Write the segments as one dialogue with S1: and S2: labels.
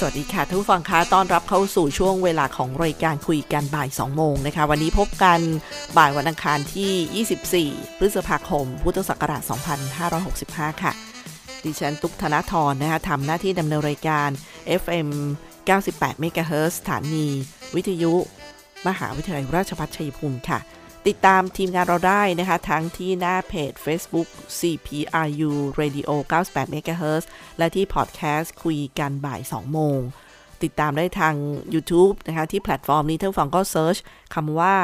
S1: สวัสดีค่ะทุกฟังคะต้อนรับเข้าสู่ช่วงเวลาของรายการคุยกันบ่าย 2 โมงนะคะ วันนี้พบกันบ่ายวันอังคารที่ 24 พฤษภาคม พุทธศักราช 2565 ค่ะ ดิฉันตุกธนทรนะคะทำหน้าที่ดำเนินรายการ FM 98 MHz สถานี วิทยุ มหาวิทยาลัยราชภัฏชัยภูมิค่ะ ติดตามทีมงานเราได้นะคะ ทั้งที่หน้าเพจ Facebook CPRU Radio 98 MHz และที่พอดแคสต์คุยกันบ่าย 2 โมง ติดตามได้ทาง YouTube นะคะ ที่แพลตฟอร์มนี้ท่านฟังก็ search คำว่า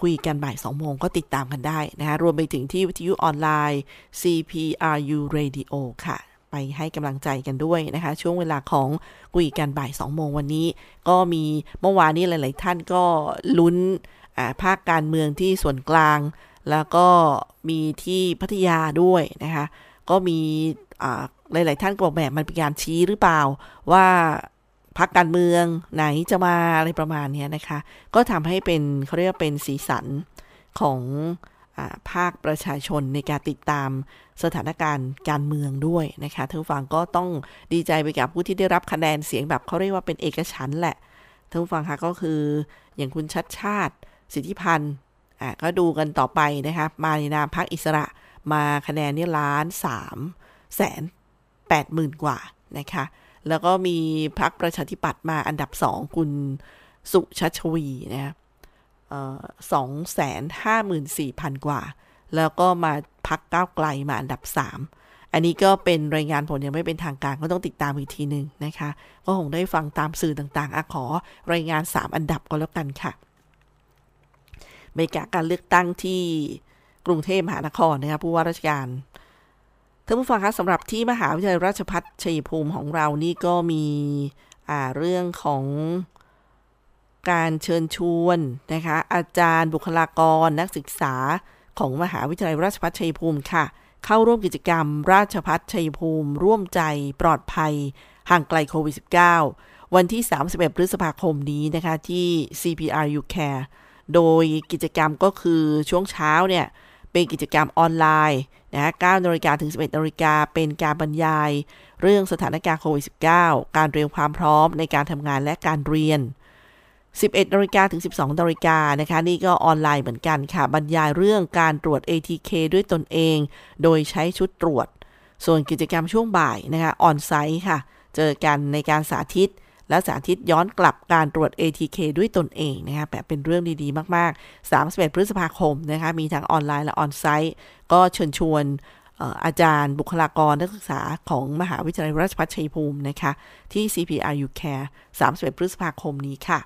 S1: คุยกันบ่าย2โมงก็ติดตามกันได้นะคะรวมไปถึงที่วิทยุออนไลน์ CPRU Radio ค่ะ ไปให้กำลังใจกันด้วยนะคะ ช่วงเวลาของคุยกันบ่าย2โมงวันนี้ ก็มีเมื่อวานนี้หลาย ๆ ท่านก็ลุ้น ภาคการเมืองที่ส่วนกลาง แล้วก็มีที่พัทยาด้วยนะคะ ก็มีหลาย ๆ ท่านก็บอกแบบมันเป็นการชี้หรือเปล่าว่าพักการเมืองไหนจะมาอะไรประมาณนี้นะคะ ก็ทำให้เป็นเขาเรียกว่าเป็นสีสันของอภาคประชาชนในการติดตามสถานการณ์การเมืองด้วยนะคะท่านผู้ฟังก็ต้องดีใจไปกับผู้ที่ได้รับคะแนนเสียงแบบเขาเรียกว่าเป็นเอกฉันแหละท่านผู้ฟังคะก็คืออย่างคุณชัดชาติ สิทธิพันธ์อะก็ดูกันต่อไปนะคะมาในนามพรรคอิสระมาคะแนนนี่ล้านสามแสนแปดหมื่นกว่านะคะแล้วก็มีพรรคประชาธิปัตย์มาอันดับสองคุณสุชัชวีนะสองแสนห้าหมื่นสี่พันกว่า แล้วก็มาพักก้าวไกลมาอันดับสามอันนี้ก็เป็นรายงานผลยังไม่เป็นทางการก็ต้องติดตามอีกทีหนึ่งนะคะ ก็คงได้ฟังตามสื่อต่างๆอขอรายงาน 3 อันดับก็แล้วกันค่ะ บรรยากาศการเลือกตั้งที่กรุงเทพมหานครนะครับผู้ว่าราชการท่านผู้ฟังคะสำหรับที่มหาวิทยาลัยราชภัฏชัยภูมิของเรานี่ก็มีเรื่องของการเชิญชวนนะคะอาจารย์บุคลากรนักศึกษาของมหาวิทยาลัยราชภัฏชัยภูมิค่ะ เข้าร่วมกิจกรรม ราชภัฏชัยภูมิ ร่วมใจปลอดภัยห่างไกลโควิด -19 วันที่ 31 พฤษภาคมนี้นะคะที่ CPRU Care โดยกิจกรรมก็คือช่วงเช้าเนี่ยเป็นกิจกรรมออนไลน์นะ9นาฬิกาถึง 11นาฬิกาเป็นการบรรยาย เรื่องสถานการณ์โควิด -19 การเตรียมความพร้อมในการทำงานและการเรียน 11นาฬิกาถึง 12นาฬิกานะคะ นี่ก็ออนไลน์เหมือนกันค่ะ บรรยายเรื่องการตรวจ ATK ด้วยตนเอง โดยใช้ชุดตรวจ ส่วนกิจกรรมช่วงบ่ายนะคะออนไซต์ค่ะ เจอกันในการสาธิต และสาธิตย้อนกลับการตรวจ ATK ด้วยตนเองนะคะแบบเป็นเรื่องดีๆ มากๆ 31 พฤษภาคมนะคะมีทั้งออนไลน์และออนไซต์ ก็เชิญชวนอาจารย์บุคลากรนักศึกษาของมหาวิทยาลัยราชภัฏชัยภูมินะคะที่ CPRU Care 31 พฤษภาคมนี้ค่ะ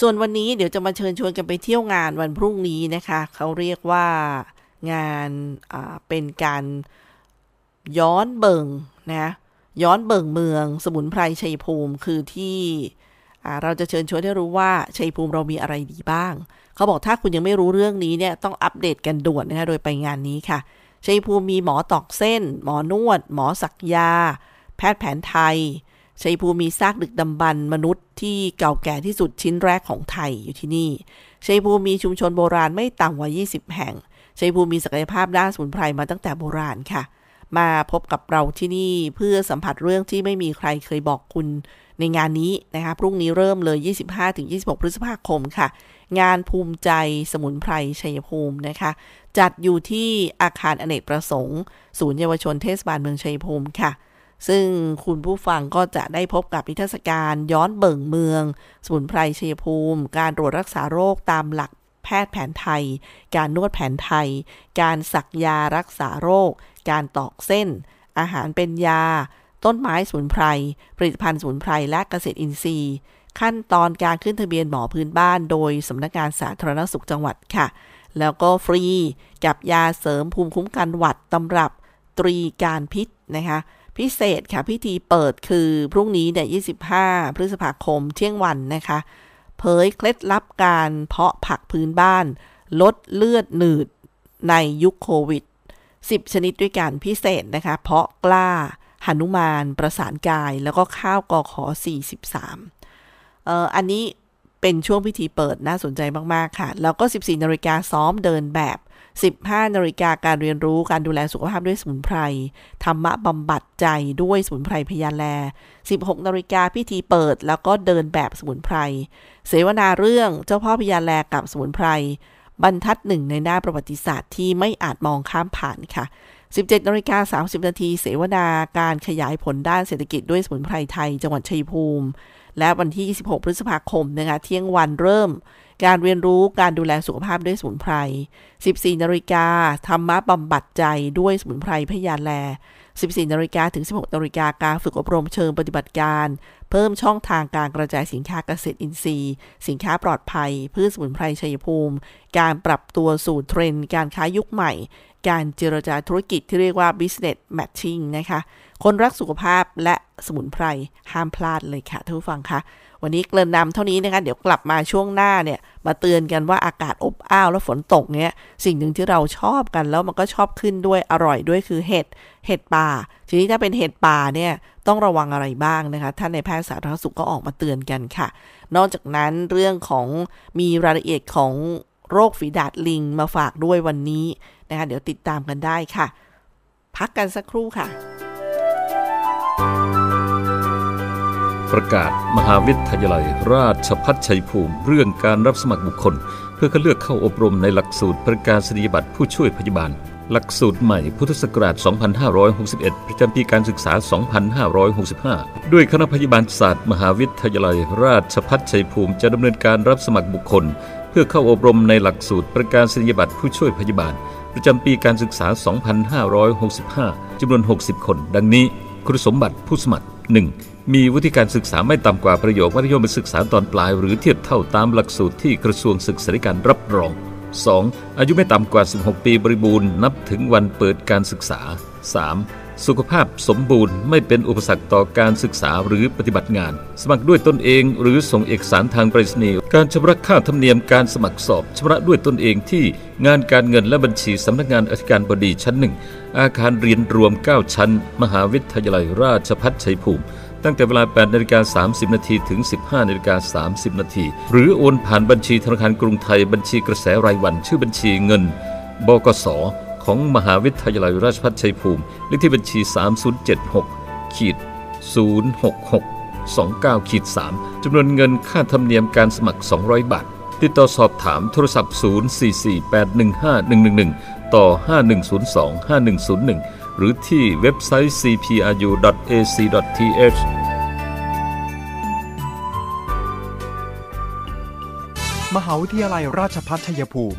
S1: ส่วนวันนี้เดี๋ยวจะมาเชิญชวนกันไปเที่ยวงานวันพรุ่งนี้นะคะเขาเรียกว่างานเป็นการย้อนเบิงนะ ย้อนเบิ่งเมืองสมุนไพรชัยภูมิคือที่เราจะเชิญชวนให้รู้ว่าชัยภูมิเรามีอะไรดีบ้าง เขาบอกถ้าคุณยังไม่รู้เรื่องนี้เนี่ยต้องอัปเดตกันด่วนนะคะโดยไปงานนี้ค่ะชัยภูมิมีหมอตอกเส้น หมอนวด หมอสักยา แพทย์แผนไทยชัยภูมิมีซากดึกดำบรรมนุษย์ที่เก่าแก่ที่สุดชิ้นแรกของไทยอยู่ที่นี่ชัยภูมิมีชุมชนโบราณไม่ต่ำกว่า 20 แห่งชัยภูมิมีศักยภาพด้านสมุนไพรมาตั้งแต่โบราณค่ะ มาพบกับเราที่นี่เพื่อสัมผัสเรื่องที่ไม่มีใครเคยบอกคุณในงานนี้นะคะ พรุ่งนี้เริ่มเลย 25-26 พฤษภาคมค่ะ งานภูมิใจสมุนไพรชัยภูมินะคะ จัดอยู่ที่อาคารอเนกประสงค์ ศูนย์เยาวชนเทศบาลเมืองชัยภูมิค่ะ ซึ่งคุณผู้ฟังก็จะได้พบกับนิทรรศการย้อนเบิ่งเมือง สมุนไพรชัยภูมิ การตรวจรักษาโรคตามหลัก แพทย์แผนไทย การนวดแผนไทย การสักยารักษาโรค การตอกเส้น อาหารเป็นยา ต้นไม้สมุนไพร ผลิตภัณฑ์สมุนไพรและเกษตรอินทรีย์ ขั้นตอนการขึ้นทะเบียนหมอพื้นบ้านโดยสำนักงานสาธารณสุขจังหวัดค่ะ แล้วก็ฟรีกับยาเสริมภูมิคุ้มกันหวัดตำรับตรีการพิษนะคะพิเศษค่ะพิธีเปิดคือพรุ่งนี้เนี่ย 25 พฤษภาคมเที่ยงวันนะคะ เผยเคล็ดลับการเพาะผักพื้นบ้าน ลดเลือดหนืดในยุคโควิด 10 ชนิดด้วยกันพิเศษนะคะ เพาะกล้าหนุมานประสานกายแล้วก็ข้าวกอขอ 43เอ่ออันนี้เป็นช่วงพิธีเปิดน่าสนใจมาก ๆ ค่ะ แล้วก็ 14นาฬิกาซ้อมเดินแบบ 15นาฬิกาการเรียนรู้การดูแลสุขภาพด้วยสมุนไพร ธรรมะบำบัดใจด้วยสมุนไพรพยาแล 16นาฬิกาพิธีเปิด แล้วก็เดินแบบสมุนไพร เสวนาเรื่องเจ้าพ่อพยาแลกับสมุนไพร บรรทัดหนึ่งในหน้าประวัติศาสตร์ที่ไม่อาจมองข้ามผ่านค่ะ 17นาฬิกา30นาทีเสวนาการขยายผลด้านเศรษฐกิจด้วยสมุนไพรไทย จังหวัดชัยภูมิ และวันที่ 26 พฤษภาคมนะคะเที่ยงวันเริ่ม การเรียนรู้การดูแลสุขภาพด้วยสมุนไพร 14 นาฬิกาธรรมะบำบัดใจด้วยสมุนไพรพยาแล 14 นาฬิกาถึง 16 นาฬิกาการฝึกอบรมเชิงปฏิบัติการ เพิ่มช่องทางการกระจายสินค้าเกษตรอินทรีย์ สินค้าปลอดภัย พืชสมุนไพรชัยภูมิ การปรับตัวสู่เทรนด์การค้ายุคใหม่ การเจรจาธุรกิจที่เรียกว่า business matching นะคะ คนรักสุขภาพและสมุนไพรห้ามพลาดเลยค่ะท่านผู้ฟังคะวันนี้เกริ่นนำเท่านี้นะคะเดี๋ยวกลับมาช่วงหน้าเนี่ย มาเตือนกันว่าอากาศอบอ้าวแล้วฝนตกเนี่ยสิ่งหนึ่งที่เราชอบกันแล้วมันก็ชอบขึ้นด้วยอร่อยด้วยคือเห็ดเห็ดป่า ทีนี้ถ้าเป็นเห็ดป่าเนี่ยต้องระวังอะไรบ้างนะคะท่านในแพทย์สาธารณสุขก็ออกมาเตือนกันค่ะ นอกจากนั้นเรื่องของมีรายละเอียดของโรคฝีดาดลิงมาฝากด้วยวันนี้นะคะเดี๋ยวติดตามกันได้ค่ะ พักกันสักครู่ค่ะ
S2: ประกาศมหาวิทยาลัย ราชพัฒชัยภูมิ เรื่องการรับสมัครบุคคล เพื่อคัดเลือกเข้าอบรมในหลักสูตรประกาศนียบัตรผู้ช่วยพยาบาล หลักสูตรใหม่พุทธศักราช 2561 ประจำปีการศึกษา 2565 ด้วยคณะพยาบาลศาสตร์ มหาวิทยาลัย ราชพัฒชัยภูมิ จะดำเนินการรับสมัครบุคคล เพื่อเข้าอบรมในหลักสูตรประกาศนียบัตรผู้ช่วยพยาบาล ประจำปีการศึกษา 2565จำนวน 60 คน ดังนี้ คุณสมบัติผู้สมัคร 1. มีวุฒิการศึกษาไม่ต่ำกว่าประโยคมัธยมศึกษาตอนปลาย หรือเทียบเท่าตามหลักสูตรที่กระทรวงศึกษาธิการรับรอง 2. อายุไม่ต่ำกว่า 16 ปีบริบูรณ์นับถึงวันเปิดการศึกษา 3. สุขภาพสมบูรณ์ไม่เป็นอุปสรรคต่อการศึกษาหรือปฏิบัติงาน สมัครด้วยตนเองหรือส่งเอกสารทางไปรษณีย์การชำระค่าธรรมเนียมการสมัครสอบชำระด้วยตนเองที่งานการเงินและบัญชีสำนักงานอธิการบดีชั้นหนึ่งอาคารเรียนรวม 9 ชั้น มหาวิทยาลัยราชภัฏชัยภูมิ ตั้งแต่เวลา 8นาฬิกา30 นาทีถึง 15นาฬิกา30 นาทีหรือโอนผ่านบัญชีธนาคารกรุงไทยบัญชีกระแสรายวันชื่อบัญชีเงินบกส ของมหาวิทยาลัยราชภัฏชัยภูมิ เลขที่บัญชี 3076ขีด066 29ขีด3จำนวนเงินค่าธรรมเนียมการสมัคร 200 บาท ติดต่อสอบถามโทรศัพท์ 044815111 ต่อ 5102 5101 หรือที่เว็บไซต์ cpru.ac.th
S3: มหาวิทยาลัยราชภัฏชัยภูมิ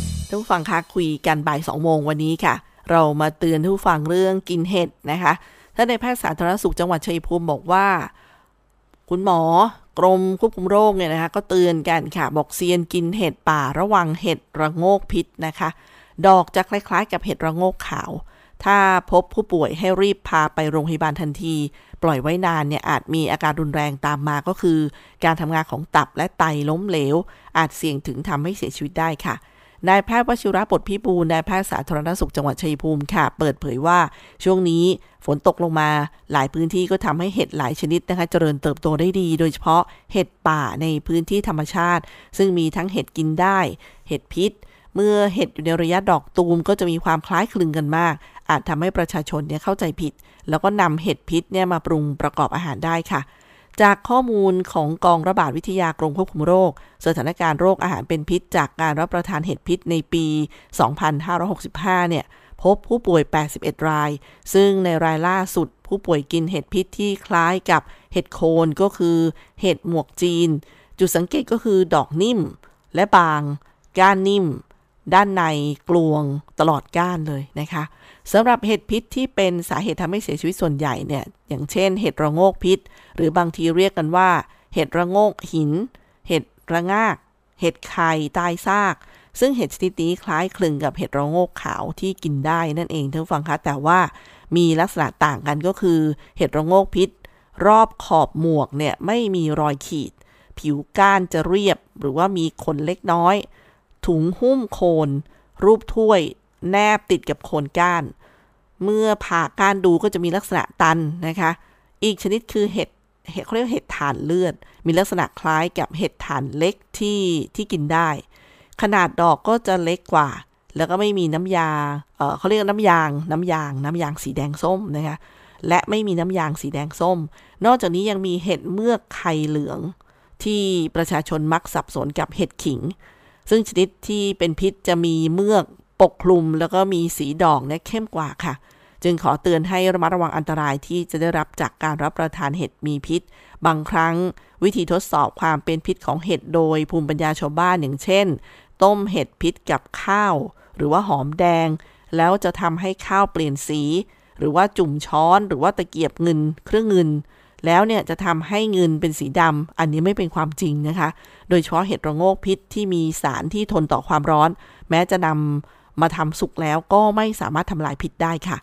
S1: ท่านผู้ฟังคะคุยกันบ่ายสองโมงวันนี้ค่ะ เรามาเตือนท่านผู้ฟังเรื่องกินเห็ดนะคะท่านในแพทย์สาธารณสุขจังหวัดชัยภูมิบอกว่า คุณหมอกรมควบคุมโรคเนี่ยนะคะ ก็เตือนกันค่ะ บอกเซียนกินเห็ดป่าระวังเห็ดระโงกพิษนะคะ ดอกจะคล้ายๆ กับเห็ดระโงกขาว ถ้าพบผู้ป่วยให้รีบพาไปโรงพยาบาลทันที ปล่อยไว้นานเนี่ยอาจมีอาการรุนแรงตามมาก็คือ การทำงานของตับและไตล้มเหลว อาจเสี่ยงถึงทำให้เสียชีวิตได้ค่ะ นายแพทย์วชิระบทพิบูลนายแพทย์สาธารณสุขจังหวัดชัยภูมิค่ะ เปิดเผยว่าช่วงนี้ฝนตกลงมาหลายพื้นที่ก็ทำให้เห็ดหลายชนิดนะคะเจริญเติบโตได้ดี โดยเฉพาะเห็ดป่าในพื้นที่ธรรมชาติ ซึ่งมีทั้งเห็ดกินได้ เห็ดพิษ เมื่อเห็ดอยู่ในระยะดอกตูมก็จะมีความคล้ายคลึงกันมาก อาจทำให้ประชาชนเนี่ยเข้าใจผิด แล้วก็นำเห็ดพิษเนี่ยมาปรุงประกอบอาหารได้ค่ะ จากข้อมูลของกองระบาดวิทยากรมควบคุมโรค สถานการณ์โรคอาหารเป็นพิษ จากการรับประทานเห็ดพิษในปี 2565 เนี่ย พบผู้ป่วย 81 ราย ซึ่งในรายล่าสุด ผู้ป่วยกินเห็ดพิษที่คล้ายกับเห็ดโคนก็คือ เห็ดหมวกจีน จุดสังเกตก็คือดอกนิ่ม และบาง ก้านนิ่ม ด้านในกลวงตลอดก้านเลยนะคะ สำหรับเห็ดพิษที่เป็นสาเหตุทำให้เสียชีวิตส่วนใหญ่เนี่ยอย่างเช่น เห็ดระโงกพิษ หรือบางทีเรียกกันว่า เห็ดระโงกหิน เห็ดระงาก เห็ดไข่ตายซาก ซึ่งเห็ดชนิดนี้คล้ายคลึงกับเห็ดระโงกขาวที่กินได้นั่นเองท่านฟังคะแต่ว่ามีลักษณะต่างกันก็คือ เห็ดระโงกพิษ รอบขอบหมวกเนี่ยไม่มีรอยขีด ผิวก้านจะเรียบหรือว่ามีขนเล็กน้อย ถุงหุ้มโคนรูปถ้วย แนบติดกับโคนก้าน เมื่อผ่าก้านดูก็จะมีลักษณะตันนะคะ อีกชนิดคือเห็ดเห็ดเขาเรียกเห็ดถ่านเลือด มีลักษณะคล้ายกับเห็ดถ่านเล็กที่ที่กินได้ ขนาดดอกก็จะเล็กกว่า แล้วก็ไม่มีน้ำยาเออเขาเรียกน้ำยาง น้ำยาง น้ำยางสีแดงส้มนะคะและไม่มีน้ำยางสีแดงส้ม นอกจากนี้ยังมีเห็ดเมือกไข่เหลือง ที่ประชาชนมักสับสนกับเห็ดขิง ซึ่งชนิดที่เป็นพิษจะมีเมือก ปกคลุมแล้วก็มีสีดอกเนี่ยเข้มกว่าค่ะ จึงขอเตือนให้ระมัดระวังอันตรายที่จะได้รับจากการรับประทานเห็ดมีพิษ บางครั้งวิธีทดสอบความเป็นพิษของเห็ดโดยภูมิปัญญาชาวบ้านอย่างเช่น ต้มเห็ดพิษกับข้าว หรือว่าหอมแดง แล้วจะทำให้ข้าวเปลี่ยนสี หรือว่าจุ่มช้อนหรือว่าตะเกียบเงิน เครื่องเงินแล้วเนี่ยจะทำให้เงินเป็นสีดำอันนี้ไม่เป็นความจริงนะคะ โดยเฉพาะเห็ดระโงกพิษที่มีสารที่ทนต่อความร้อน แม้จะนำ มาทำสุกแล้วก็ไม่สามารถทำลายพิษได้ค่ะ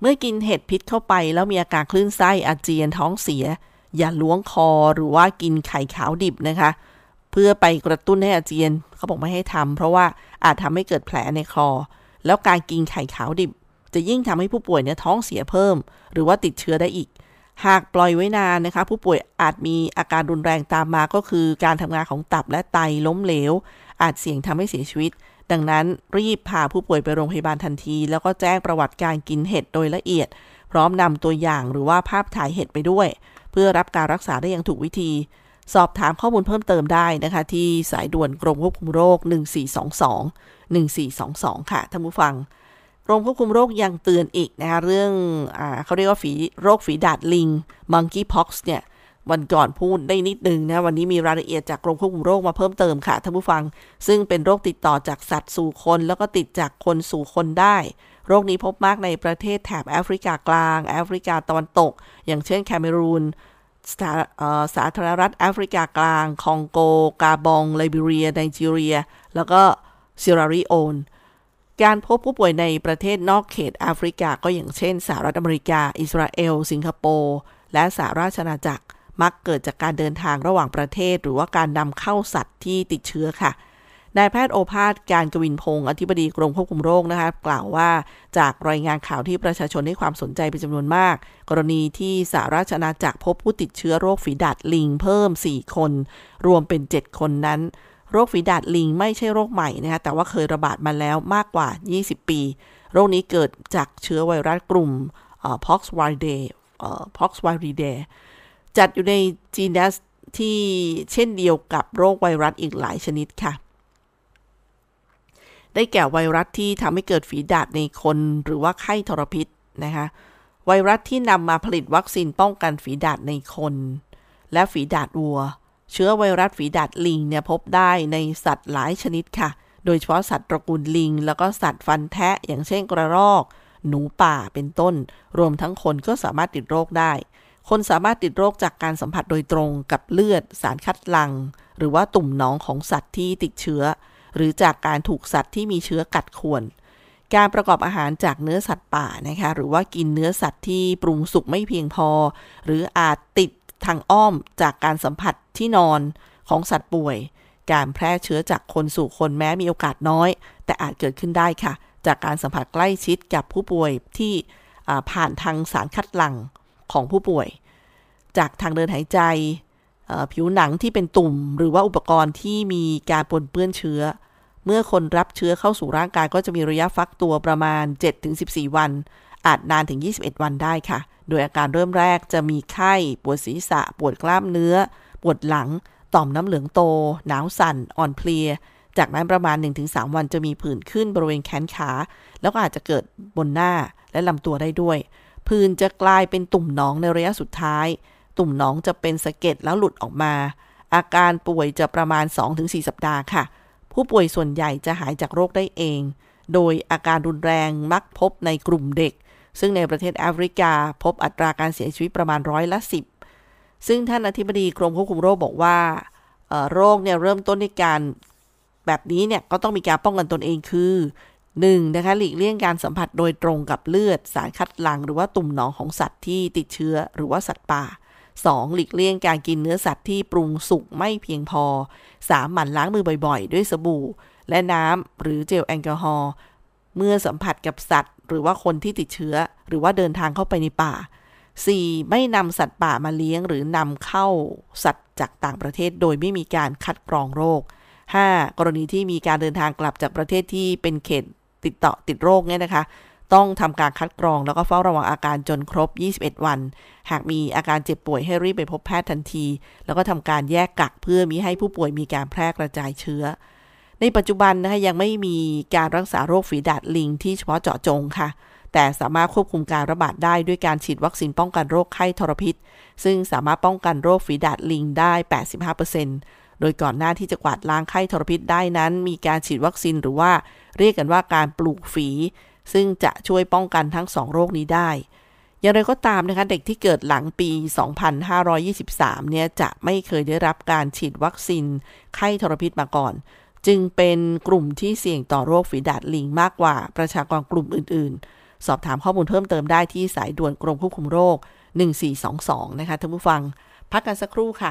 S1: เมื่อกินเห็ดพิษเข้าไปแล้วมีอาการคลื่นไส้อาเจียนท้องเสีย อย่าล้วงคอหรือว่ากินไข่ขาวดิบนะคะ เพื่อไปกระตุ้นให้อาเจียนเขาบอกไม่ให้ทำเพราะว่าอาจทำให้เกิดแผลในคอ แล้วการกินไข่ขาวดิบ จะยิ่งทำให้ผู้ป่วยเนี่ยท้องเสียเพิ่ม หรือว่าติดเชื้อได้อีกหากปล่อยไว้นานนะคะ ผู้ป่วยอาจมีอาการรุนแรงตามมาก็คือการทำงานของตับและไตล้มเหลว อาจเสี่ยงทำให้เสียชีวิต ดังนั้นรีบพาผู้ป่วยไปโรงพยาบาลทันที แล้วก็แจ้งประวัติการกินเห็ดโดยละเอียด พร้อมนำตัวอย่างหรือว่าภาพถ่ายเห็ดไปด้วย เพื่อรับการรักษาได้อย่างถูกวิธี สอบถามข้อมูลเพิ่มเติมได้นะคะ ที่สายด่วนกรมควบคุมโรค 1422 1422 ค่ะท่านผู้ฟังกรมควบคุมโรคยังเตือนอีกนะคะเรื่องอเขาเรียกว่าฝีโรคฝีดาดลิง monkeypox เนี่ย วันก่อนพูดได้นิดนึงนะ วันนี้มีรายละเอียดจากกรมควบคุมโรคมาเพิ่มเติมค่ะท่านผู้ฟัง ซึ่งเป็นโรคติดต่อจากสัตว์สู่คน แล้วก็ติดจากคนสู่คนได้ โรคนี้พบมากในประเทศแถบแอฟริกากลาง แอฟริกาตะวันตก อย่างเช่นแคเมรูนสาสาธารณรัฐแอฟริกากลาง คองโก กาบอง ไลบีเรีย ไนจีเรีย แล้วก็เซราริโอน การพบผู้ป่วยในประเทศนอกเขตแอฟริกาก็อย่างเช่นสหรัฐอเมริกา อิสราเอล สิงคโปร์ และสหราชอาณาจักร มักเกิดจากการเดินทางระหว่างประเทศ หรือว่าการนำเข้าสัตว์ที่ติดเชื้อค่ะนายแพทย์โอภาสการกวินพงศ์อธิบดีกรมควบคุมโรคนะคะกล่าวว่าจากรายงานข่าวที่ประชาชนให้ความสนใจเป็นจำนวนมาก กรณีที่สหราชอาณาจักรพบผู้ติดเชื้อโรคฝีดาดลิงเพิ่ม 4 คน รวมเป็น 7 คนนั้น โรคฝีดาดลิงไม่ใช่โรคใหม่นะคะแต่ว่าเคยระบาดมาแล้วมากกว่า 20 ปี โรคนี้เกิดจากเชื้อไวรัสกลุ่ม poxviridae poxviridae จัดอยู่ในจีนัสที่เช่นเดียวกับโรคไวรัสอีกหลายชนิดค่ะ ได้แก่ไวรัสที่ทำให้เกิดฝีดาดในคนหรือว่าไข้ทรพิษนะคะ ไวรัสที่นำมาผลิตวัคซีนป้องกันฝีดาดในคน และฝีดาดวัว เชื้อไวรัสฝีดาดลิงเนี่ยพบได้ในสัตว์หลายชนิดค่ะ โดยเฉพาะสัตว์ตระกูลลิง แล้วก็สัตว์ฟันแทะอย่างเช่นกระรอก หนูป่าเป็นต้น รวมทั้งคนก็สามารถติดโรคได้ คนสามารถติดโรคจากการสัมผัสโดยตรงกับเลือด สารคัดหลังหรือว่าตุ่มหนองของสัตว์ที่ติดเชื้อ หรือจากการถูกสัตว์ที่มีเชื้อกัดข่วน การประกอบอาหารจากเนื้อสัตว์ป่านะคะหรือว่ากินเนื้อสัตว์ที่ปรุงสุกไม่เพียงพอ หรืออาจติดทางอ้อมจากการสัมผัสที่นอนของสัตว์ป่วย การแพร่เชื้อจากคนสู่คนแม้มีโอกาสน้อย แต่อาจเกิดขึ้นได้ค่ะ จากการสัมผัสใกล้ชิดกับผู้ป่วยที่ผ่านทางสารคัดหลั่ง ของผู้ป่วย จากทางเดินหายใจผิวหนังที่เป็นตุ่ม หรือว่าอุปกรณ์ที่มีการปนเปื้อนเชื้อ เมื่อคนรับเชื้อเข้าสู่ร่างกายก็จะมีระยะฟักตัวประมาณ 7-14 วัน อาจนานถึง 21 วันได้ค่ะ โดยอาการเริ่มแรกจะมีไข้ ปวดศีรษะ ปวดกล้ามเนื้อ ปวดหลัง ต่อมน้ำเหลืองโต หนาวสั่น อ่อนเพลีย จากนั้นประมาณ 1-3 วันจะมีผื่นขึ้นบริเวณแขนขา แล้วก็อาจจะเกิดบนหน้าและลำตัวได้ด้วย ผื่นจะกลายเป็นตุ่มหนองในระยะสุดท้าย ตุ่มหนองจะเป็นสะเก็ดแล้วหลุดออกมา อาการป่วยจะประมาณ 2-4 สัปดาห์ค่ะ ผู้ป่วยส่วนใหญ่จะหายจากโรคได้เอง โดยอาการรุนแรงมักพบในกลุ่มเด็ก ซึ่งในประเทศแอฟริกา พบอัตราการเสียชีวิตประมาณร้อยละสิบซึ่งท่านอธิบดีกรมควบคุมโรคบอกว่าโรคเนี่ยเริ่มต้นในการแบบนี้เนี่ยก็ต้องมีการป้องกันตนเองคือ 1. นะคะหลีกเลี่ยงการสัมผัสโดยตรงกับเลือด สารคัดหลั่งหรือว่าตุ่มหนองของสัตว์ที่ติดเชื้อหรือว่าสัตว์ป่า 2. หลีกเลี่ยงการกินเนื้อสัตว์ที่ปรุงสุกไม่เพียงพอ 3. หมั่นล้างมือบ่อยๆ ด้วยสบู่ และน้ำหรือเจลแอลกอฮอล์เมื่อสัมผัสกับสัตว์ หรือว่าคนที่ติดเชื้อ หรือว่าเดินทางเข้าไปในป่า 4. ไม่นำสัตว์ป่ามาเลี้ยง หรือนำเข้าสัตว์จากต่างประเทศ โดยไม่มีการคัดกรองโรค 5. กรณีที่มีการเดินทางกลับจากประเทศที่เป็นเขต ติดต่อติดโรคเนี่ยนะคะ ต้องทำการคัดกรองแล้วก็เฝ้าระวังอาการจนครบ 21 วัน หากมีอาการเจ็บป่วยให้รีบไปพบแพทย์ทันที แล้วก็ทำการแยกกักเพื่อมิให้ผู้ป่วยมีการแพร่กระจายเชื้อ ในปัจจุบันนะคะยังไม่มีการรักษาโรคฝีดาดลิงที่เฉพาะเจาะจงค่ะแต่สามารถควบคุมการระบาดได้ด้วยการฉีดวัคซีนป้องกันโรคไข้ทรพิษ ซึ่งสามารถป้องกันโรคฝีดาดลิงได้ 85%โดยก่อนหน้าที่จะกวาดล้างไข้ทรพิษได้นั้น มีการฉีดวัคซีนหรือว่า เรียกกันว่าการปลูกฝี ซึ่งจะช่วยป้องกันทั้ง 2 โรคนี้ได้ อย่างไรก็ตามนะคะ เด็กที่เกิดหลังปี 2523 เนี่ยจะไม่เคยได้รับการฉีดวัคซีนไข้ทรพิษมาก่อน จึงเป็นกลุ่มที่เสี่ยงต่อโรคฝีดาดลิงมากกว่าประชากรกลุ่มอื่น ๆ สอบถามข้อมูลเพิ่มเติมได้ที่สายด่วนกรมควบคุมโรค 1422 นะคะท่านผู้ฟัง พักกันสักครู่ค่ะ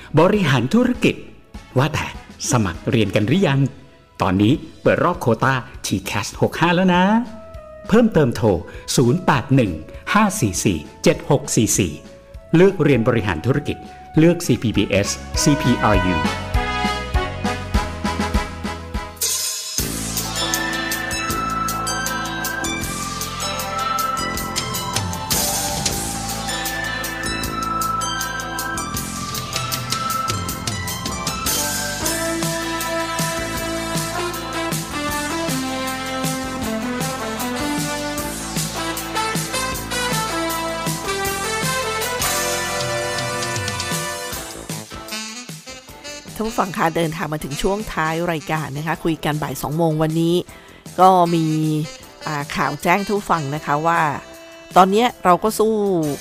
S4: บริหารธุรกิจ ว่าแต่สมัครเรียนกันหรือยัง ตอนนี้เปิดรอบโคตา TCAS 65 แล้วนะ เพิ่มเติมโทร 081 544 7644 เลือกเรียนบริหารธุรกิจ เลือก CPBS CPRU
S1: ฟังคะเดินทางมาถึงช่วงท้ายรายการนะคะ คุยกันบ่าย2โมงวันนี้ ก็มีข่าวแจ้งทุกฝั่งนะคะว่า ตอนนี้เราก็สู้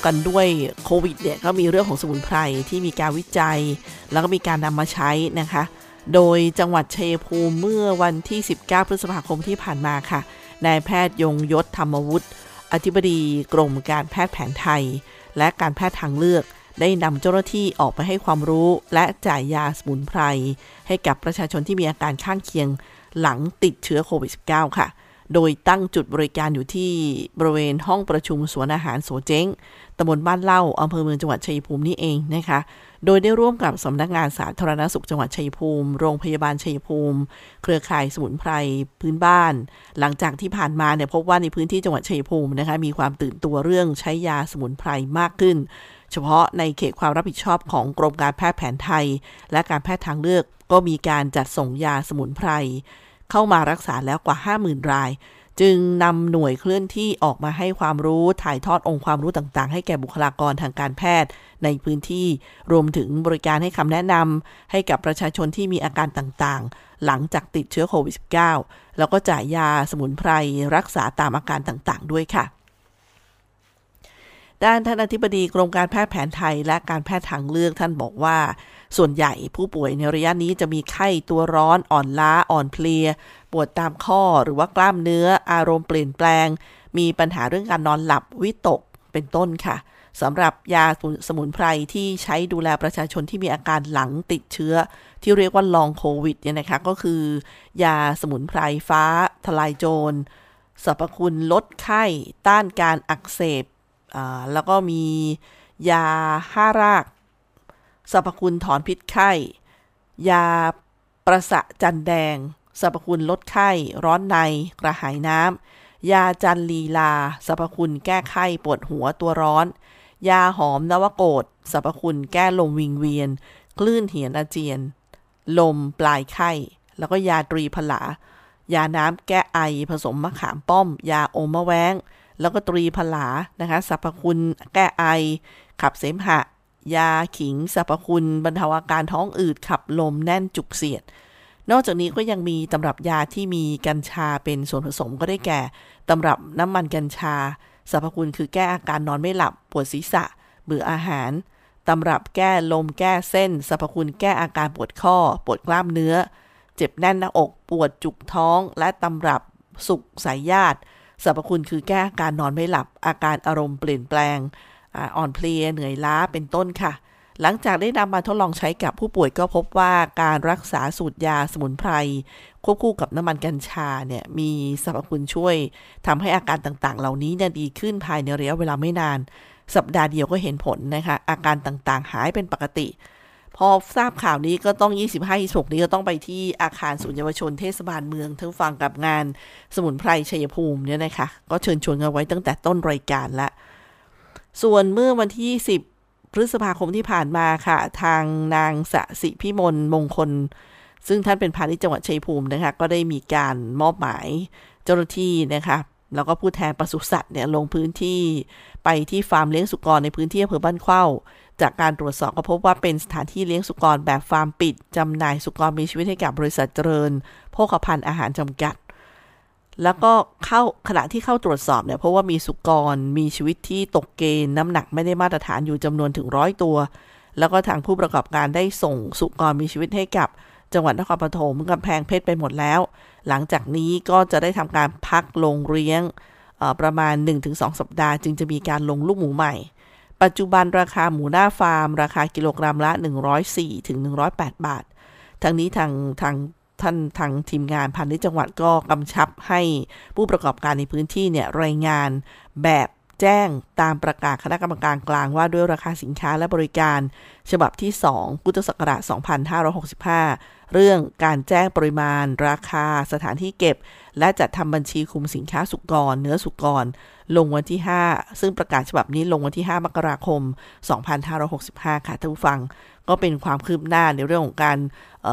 S1: กันด้วยโควิดเนี่ยก็มีเรื่องของสมุนไพรที่มีการวิจัย แล้วก็มีการนำมาใช้นะคะ โดยจังหวัดชัยภูมิเมื่อวันที่ 19 พฤษภาคมที่ผ่านมาค่ะนายแพทย์ยงยศธรรมวุฒิอธิบดีกรมการแพทย์แผนไทย และการแพทย์ทางเลือก ได้นำเจ้าหน้าที่ออกไปให้ความรู้ และจ่ายยาสมุนไพร ให้กับประชาชนที่มีอาการข้างเคียงหลังติดเชื้อโควิด -19 ค่ะ โดยตั้งจุดบริการอยู่ที่บริเวณห้องประชุมสวนอาหารโสเจ้งตำบลบ้านเล่าอำเภอเมืองจังหวัดชัยภูมินี่เองนะคะ โดยได้ร่วมกับสำนักงานสาธารณสุขจังหวัดชัยภูมิ โรงพยาบาลชัยภูมิ เครือข่ายสมุนไพรพื้นบ้าน หลังจากที่ผ่านมาเนี่ยพบว่าในพื้นที่จังหวัดชัยภูมินะคะมีความตื่นตัวเรื่องใช้ยาสมุนไพรมากขึ้น เฉพาะในเขตความรับผิดชอบของกรมการแพทย์แผนไทย และการแพทย์ทางเลือกก็มีการจัดส่งยาสมุนไพร เข้ามารักษาแล้วกว่า 50,000 ราย จึงนำหน่วยเคลื่อนที่ออกมาให้ความรู้ถ่ายทอดองค์ความรู้ต่างๆ ให้แก่บุคลากรทางการแพทย์ในพื้นที่รวมถึงบริการให้คำแนะนำให้กับประชาชนที่มีอาการต่างๆ หลังจากติดเชื้อโควิด -19 แล้วก็จ่ายยาสมุนไพรรักษาตามอาการต่างๆ ด้วยค่ะ ด้านท่านอธิบดีกรมการแพทย์แผนไทย และการแพทย์ทางเลือกท่านบอกว่า ส่วนใหญ่ผู้ป่วยในระยะนี้จะมีไข้ตัวร้อนอ่อนล้าอ่อนเพลีย ปวดตามข้อหรือว่ากล้ามเนื้ออารมณ์เปลี่ยนแปลง มีปัญหาเรื่องการนอนหลับวิตกเป็นต้นค่ะสำหรับยาสมุนไพรที่ใช้ดูแลประชาชนที่มีอาการหลังติดเชื้อ ที่เรียกว่าลองโควิดเนี่ยนะคะก็คือ ยาสมุนไพรฟ้า ทลายโจรสรรพคุณลดไข้ ต้านการอักเสบ แล้วก็มียาห้ารากสรรพคุณถอนพิษไข้ ยาประสะจันแดงสรรพคุณลดไข้ ร้อนในกระหายน้ำยาจันลีลาสรรพคุณแก้ไข้ปวดหัวตัวร้อน ยาหอมนวโกดสรรพคุณแก้ลมวิงเวียน คลื่นเหียนอาเจียน ลมปลายไข้ แล้วก็ยาตรีผลา ยาน้ำแก้ไอผสมมะขามป้อม ยาโอมะแวง แล้วก็ตรีผลานะคะสรรพคุณแก้ไอ ขับเสมหะ ยาขิงสรรพคุณบรรเทาอาการท้องอืดขับลมแน่นจุกเสียด นอกจากนี้ก็ยังมีตำรับยาที่มีกัญชาเป็นส่วนผสมก็ได้แก่ตำรับน้ำมันกัญชาสรรพคุณคือแก้อาการนอนไม่หลับ ปวดศีรษะ เบื่ออาหารตำรับแก้ลมแก้เส้นสรรพคุณแก้อาการปวดข้อ ปวดกล้ามเนื้อ เจ็บแน่นหน้าอก ปวดจุกท้อง และตำรับสุกสายญาติ สรรพคุณคือแก้อาการนอนไม่หลับ อาการอารมณ์เปลี่ยนแปลงอ่อนเพลียเหนื่อยล้าเป็นต้นค่ะ หลังจากได้นำมาทดลองใช้กับผู้ป่วยก็พบว่าการรักษาสูตรยาสมุนไพรควบคู่กับน้ำมันกัญชาเนี่ยมีสรรพคุณช่วยทำให้อาการต่างๆ เหล่านี้เนี่ยดีขึ้นภายในระยะเวลาไม่นาน สัปดาห์เดียวก็เห็นผลนะคะอาการต่างๆ หายเป็นปกติ พอทราบข่าวนี้ก็ต้อง 25-26 นี้ก็ต้องไปที่อาคารศูนย์เยาวชนเทศบาลเมืองทั้งฟังกับงานสมุนไพรชัยภูมิเนี่ยนะคะ ก็เชิญชวนกันไว้ตั้งแต่ต้นรายการละ ส่วนเมื่อวันที่ 10 พฤษภาคมที่ผ่านมาค่ะ ทางนางสสิพิมลมงคล ซึ่งท่านเป็นพาณิชย์จังหวัดชัยภูมินะคะ ก็ได้มีการมอบหมายเจ้าหน้าที่นะคะแล้วก็ผู้แทนปศุสัตว์เนี่ยลงพื้นที่ไปที่ฟาร์มเลี้ยงสุกรในพื้นที่อำเภอบ้านเข้า จากการตรวจสอบก็พบว่าเป็นสถานที่เลี้ยงสุกรแบบฟาร์มปิดจำหน่ายสุกรมีชีวิตให้กับบริษัทเจริญโภคภัณฑ์อาหารจำกัด แล้วก็เข้าขณะที่เข้าตรวจสอบเนี่ยเพราะว่ามีสุกรมีชีวิตที่ตกเกณฑ์น้ำหนักไม่ได้มาตรฐานอยู่จำนวนถึงร้อยตัว แล้วก็ทางผู้ประกอบการได้ส่งสุกรมีชีวิตให้กับจังหวัดนครปฐมกำแพงเพชรไปหมดแล้ว หลังจากนี้ก็จะได้ทำการพักลงเลี้ยงประมาณ 1-2 สัปดาห์ จึงจะมีการลงลูกหมูใหม่ ปัจจุบันราคาหมูหน้าฟาร์ม ราคากิโลกรัมละ 104ถึง108 บาท ทั้งนี้ทางทางท่านทางทีมงานพันธุ์จังหวัดก็กำชับให้ผู้ประกอบการในพื้นที่เนี่ยรายงานแบบแจ้งตามประกาศคณะกรรมการกลางว่าด้วยราคาสินค้าและบริการ ฉบับที่ 2 พุทธศักราช 2565 เรื่องการแจ้งปริมาณ ราคา สถานที่เก็บ และจัดทำบัญชีคุมสินค้าสุกร เนื้อสุกร ลงวันที่ 5 ซึ่งประกาศฉบับนี้ลงวันที่ 5 มกราคม 2565 ค่ะท่านผู้ฟัง ก็เป็นความคืบหน้าในเรื่องของการ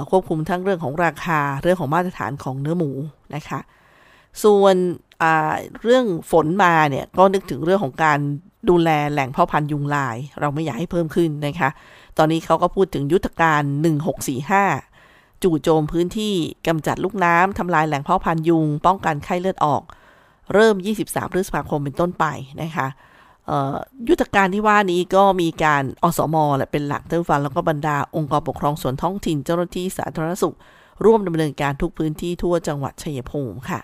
S1: ควบคุมทั้งเรื่องของราคา เรื่องของมาตรฐานของเนื้อหมูนะคะ ส่วนเรื่องฝนมาเนี่ยก็นึกถึงเรื่องของการดูแลแหล่งพ่อพันธุ์ยุงลาย เราไม่อยากให้เพิ่มขึ้นนะคะ ตอนนี้เขาก็พูดถึงยุทธการ 1645 จู่โจมพื้นที่กำจัดลูกน้ำทำลายแหล่งพ่อพันธุ์ยุง ป้องกันไข้เลือดออก เริ่ม 23 พฤษภาคมเป็นต้นไปนะคะยุทธการที่ว่านี้ก็มีการอสมและเป็นหลักเท่าฟันแล้วก็บรรดาองค์กรปกครองส่วนท้องถิ่นเจ้าหน้าที่สาธารณสุข ร่วมดำเนินการทุกพื้นที่ทั่วจังหวัดชัยภูมิค่ะ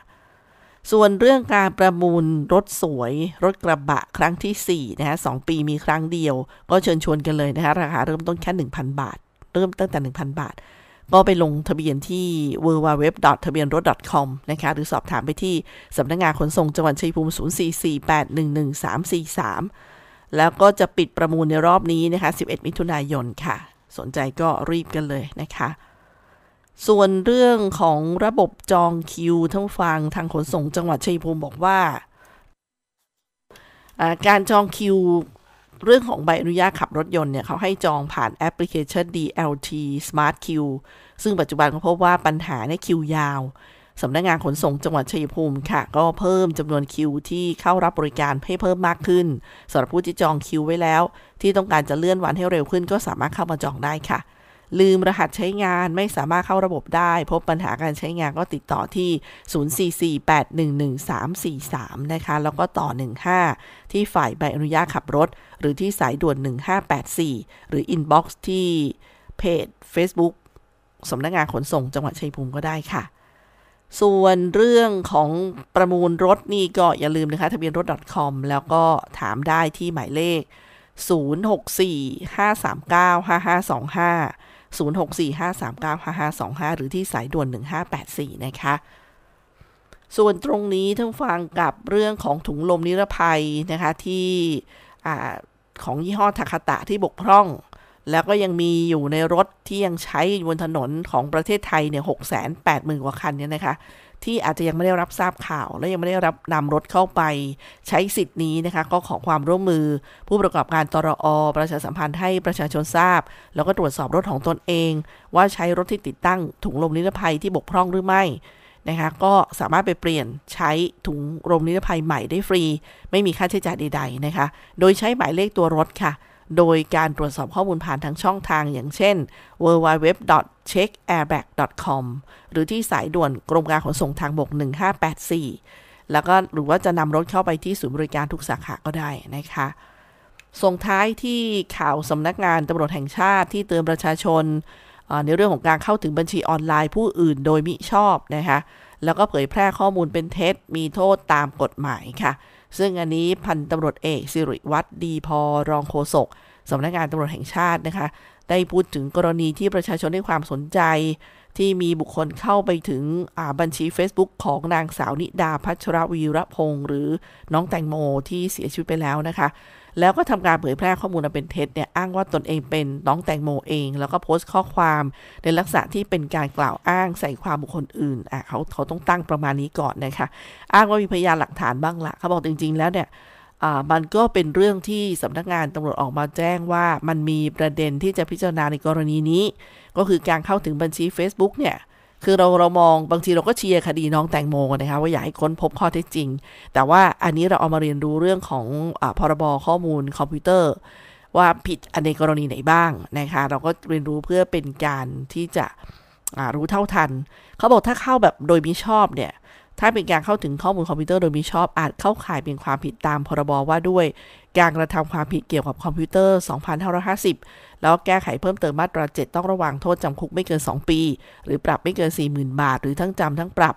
S1: ส่วนเรื่องการประมูลรถสวย รถกระบะครั้งที่4นะฮะสปีมีครั้งเดียว ก็เชิญชวนกันเลยนะคะราคาเริ่มต้นแค่ 1,000 บาท เริ่มตั้งแต่ 1,000 บาท ก็ไปลงทะเบียนที่ w w w ทะเบียนรถ .com นะคะ หรือสอบถามไปที่สำนักงงานขนส่งจังหวัดชัยภูมิ 044811343 แล้วก็จะปิดประมูลในรอบนี้นะคะ 11 มิถุนายนค่ะ สนใจก็รีบกันเลยนะคะ ส่วนเรื่องของระบบจองคิวทั้งฟังทางขนส่งจังหวัดชัยภูมิบอกว่า การจองคิว เรื่องของใบอนุญาตขับรถยนต์เนี่ยเขาให้จองผ่านแอปพลิเคชัน DLT Smart Q ซึ่งปัจจุบันก็พบว่าปัญหาในคิวยาวสำนักงงานขนส่งจังหวัดชัยภูมิค่ะ ก็เพิ่มจำนวนคิวที่เข้ารับบริการให้เพิ่มมากขึ้นสำหรับผู้ที่จองคิวไว้แล้ว ที่ต้องการจะเลื่อนวันให้เร็วขึ้นก็สามารถเข้ามาจองได้ค่ะ ลืมรหัสใช้งานไม่สามารถเข้าระบบได้ พบปัญหาการใช้งานก็ติดต่อที่ 044811343 นะคะ แล้วก็ต่อ 15 ที่ฝ่ายใบอนุญาตขับรถ หรือที่สายด่วน 1584 หรืออินบ็อกซ์ที่เพจ Facebook สำนักงงานขนส่งจังหวัดชัยภูมิก็ได้ค่ะส่วนเรื่องของประมูลรถนี่ก็อย่าลืมนะคะ ทะเบียนรถ .com แล้วก็ถามได้ที่หมายเลข 0645395525 0645395525 หรือที่สายด่วน 1584 นะคะ ส่วนตรงนี้ท่านฟังกับเรื่องของถุงลมนิรภัยนะคะที่ของยี่ห้อทาคาตะที่บกพร่อง แล้วก็ยังมีอยู่ในรถที่ยังใช้บนถนนของประเทศไทยเนี่ยหกแสนแปดหมื่นกว่าคันเนี่ยนะคะ ที่อาจจะยังไม่ได้รับทราบข่าว และยังไม่ได้รับนำรถเข้าไปใช้สิทธิ์นี้นะคะ ก็ขอความร่วมมือผู้ประกอบการตรอ ประชาสัมพันธ์ให้ประชาชนทราบ แล้วก็ตรวจสอบรถของตนเอง ว่าใช้รถที่ติดตั้งถุงลมนิรภัยที่บกพร่องหรือไม่นะคะก็สามารถไปเปลี่ยนใช้ถุงลมนิรภัยใหม่ได้ฟรี ไม่มีค่าใช้จ่ายใด ๆนะคะ โดยใช้หมายเลขตัวรถค่ะ โดยการตรวจสอบข้อมูลผ่านทางช่องทางอย่างเช่น www.checkairbag.com หรือที่สายด่วนกรมการขนส่งทางบก 1584 แล้วก็หรือว่าจะนำรถเข้าไปที่ศูนย์บริการทุกสาขาก็ได้นะคะ ส่งท้ายที่ข่าวสำนักงานตำรวจแห่งชาติที่เตือนประชาชนในเรื่องของการเข้าถึงบัญชีออนไลน์ผู้อื่นโดยมิชอบนะคะ แล้วก็เผยแพร่ข้อมูลเป็นเท็จ มีโทษตามกฎหมายค่ะ ซึ่งอันนี้พันตำรวจเอกสิริวัตรดีพอรองโฆษกสำนักงานตำรวจแห่งชาตินะคะ ได้พูดถึงกรณีที่ประชาชนให้ความสนใจ ที่มีบุคคลเข้าไปถึงบัญชี Facebook ของนางสาวนิดาพัชรวีรพงศ์หรือน้องแตงโมที่เสียชีวิตไปแล้วนะคะ แล้วก็ทำการเผยแพร่ข้อมูลเป็นเท็จเนี่ยอ้างว่าตนเองเป็นน้องแตงโมเอง แล้วก็โพสต์ข้อความในลักษณะที่เป็นการกล่าวอ้างใส่ความบุคคลอื่นอะเขาเขาต้องตั้งประมาณนี้ก่อนนะคะอ้างว่ามีพยานหลักฐานบ้างละเขาบอกจริง ๆ แล้วเนี่ยมันก็เป็นเรื่องที่สำนักงานตำรวจออกมาแจ้งว่ามันมีประเด็นที่จะพิจารณาในกรณีนี้ ก็คือการเข้าถึงบัญชี Facebook เนี่ย คือเราเรามองบางทีเราก็เชียร์คดีน้องแตงโมนะคะว่าอยากให้ค้นพบข้อเท็จจริง แต่ว่าอันนี้เราเอามาเรียนรู้เรื่องของอพรบข้อมูลคอมพิวเตอร์ ว่าผิดอันในกรณีไหนบ้างนะคะ เราก็เรียนรู้เพื่อเป็นการที่จะรู้เท่าทัน เขาบอกถ้าเข้าแบบโดยมิชอบเนี่ย ถ้าเป็นการเข้าถึงข้อมูลคอมพิวเตอร์โดยมิชอบอาจเข้าข่ายเป็นความผิดตามพรบว่าด้วย การกระทำความผิดเกี่ยวกับคอมพิวเตอร์ 2550 แล้วแก้ไขเพิ่มเติมมาตรา 7 ต้องระวังโทษจำคุกไม่เกิน 2 ปี หรือปรับไม่เกิน 40,000 บาท หรือทั้งจำทั้งปรับ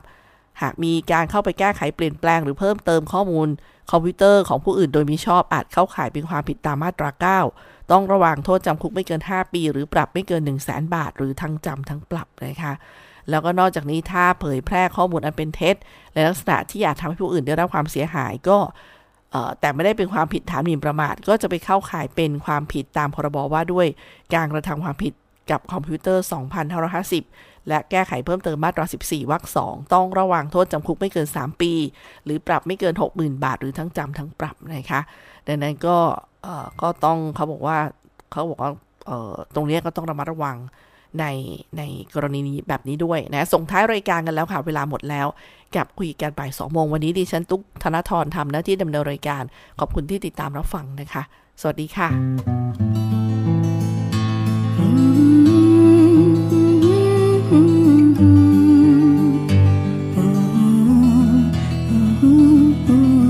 S1: หากมีการเข้าไปแก้ไขเปลี่ยนแปลง หรือเพิ่มเติมข้อมูล คอมพิวเตอร์ของผู้อื่นโดยมิชอบอาจเข้าข่ายเป็นความผิดตามมาตรา 9 ต้องระวังโทษจำคุกไม่เกิน 5 ปี หรือปรับไม่เกิน 100,000 บาท หรือทั้งจำทั้งปรับนะคะแล้วก็นอกจากนี้ถ้าเผยแพร่ข้อมูลอันเป็นเท็จในลักษณะที่อาจทำให้ผู้อื่นได้รับความเสียหายก็ แต่ไม่ได้เป็นความผิดฐานหมิ่นประมาท ก็จะไปเข้าข่ายเป็นความผิดตามพรบว่าด้วยการกระทำความผิดกับคอมพิวเตอร์ 2550 และแก้ไขเพิ่มเติมมาตรา 14 วรรค 2 ต้องระวังโทษจำคุกไม่เกิน 3 ปี หรือปรับไม่เกิน 60,000 บาท หรือทั้งจำทั้งปรับนะคะ ดังนั้นก็ก็ต้องเขาบอกว่าเขาบอกว่าตรงนี้ก็ต้องระมัดระวังในในกรณีนี้แบบนี้ด้วยนะ ส่งท้ายรายการกันแล้วค่ะ เวลาหมดแล้ว กับคุยกันบ่ายสองโมงวันนี้ดิฉันตุ๊กธนทรทำหน้าที่ดำเนินรายการ ขอบคุณที่ติดตามรับฟังนะคะ สวัสดีค่ะ
S5: ยั